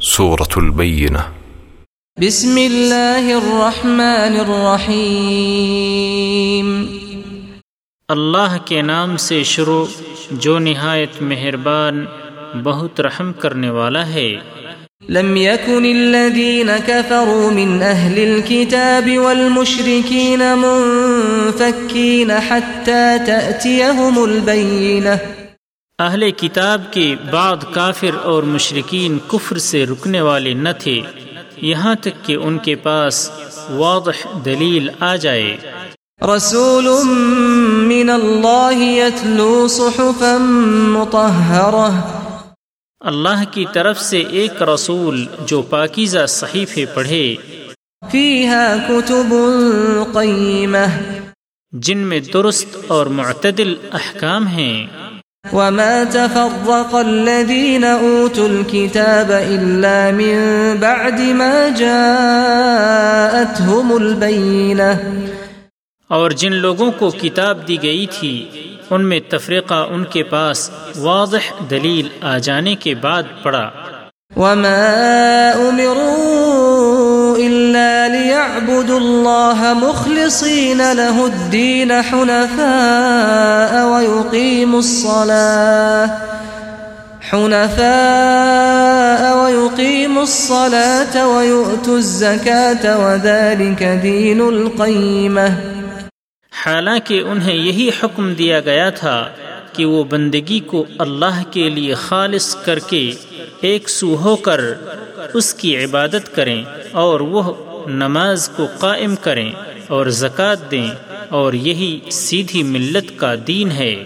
سورة البينة. بسم الله الرحمن الرحيم. اللہ کے نام سے شروع جو نہایت مہربان بہت رحم کرنے والا ہے۔ لم يكن الذين كفروا من أهل الكتاب والمشركين منفكين حتى تأتيهم البينة. اہل کتاب کے بعد کافر اور مشرقین کفر سے رکنے والے نہ تھے۔ یہاں تک کہ ان کے پاس واضح دلیل آ جائے۔ رسول من الله يتلو صحفا مطهرة اللہ کی طرف سے ایک رسول جو پاکیزہ صحیفے پڑھے۔ فيها كتب قيمة جن میں درست اور معتدل احکام ہیں۔ وما تفرق الذين أوتوا الكتاب إلا من بعد ما جاءتهم البينة اور جن لوگوں کو کتاب دی گئی تھی ان میں تفریقہ ان کے پاس واضح دلیل آ جانے کے بعد پڑا۔ وما أمروا إلا ليعبدوا الله مخلصين له الدين حنفاء ويقيموا الصلاة. حنفاء ويقيموا الصلاة ويؤتوا الزكاة وذلك دين القيمة. حالانکہ انہیں یہی حکم دیا گیا تھا کہ وہ بندگی کو اللہ کے لیے خالص کر کے ایک سو ہو کر اس کی عبادت کریں اور وہ نماز کو قائم کریں اور زکوٰۃ دیں اور یہی سیدھی ملت کا دین ہے۔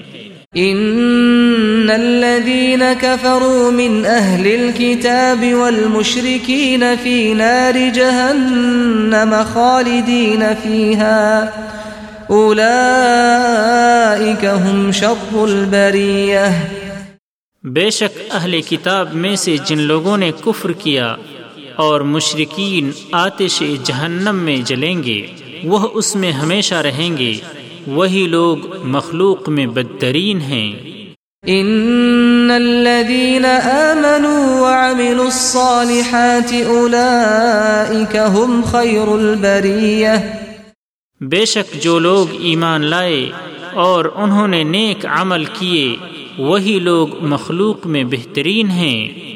إن الذين كفروا من أهل الكتاب والمشركين في نار جهنم خالدين فيها أولئك هم شر البرية بے شک اہل کتاب میں سے جن لوگوں نے کفر کیا اور مشرقین آتش جہنم میں جلیں گے۔ وہ اس میں ہمیشہ رہیں گے۔ وہی لوگ مخلوق میں بدترین ہیں۔ إن الذين آمنوا وعملوا الصالحات أولئك هم خير البرية بے شک جو لوگ ایمان لائے اور انہوں نے نیک عمل کیے وہی لوگ مخلوق میں بہترین ہیں۔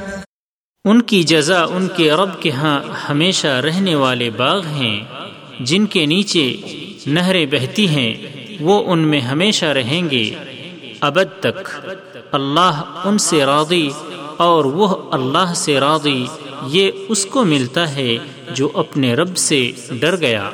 ان کی جزا ان کے رب کے ہاں ہمیشہ رہنے والے باغ ہیں، جن کے نیچے نہریں بہتی ہیں، وہ ان میں ہمیشہ رہیں گے۔ ابد تک اللہ ان سے راضی اور وہ اللہ سے راضی، یہ اس کو ملتا ہے جو اپنے رب سے ڈر گیا۔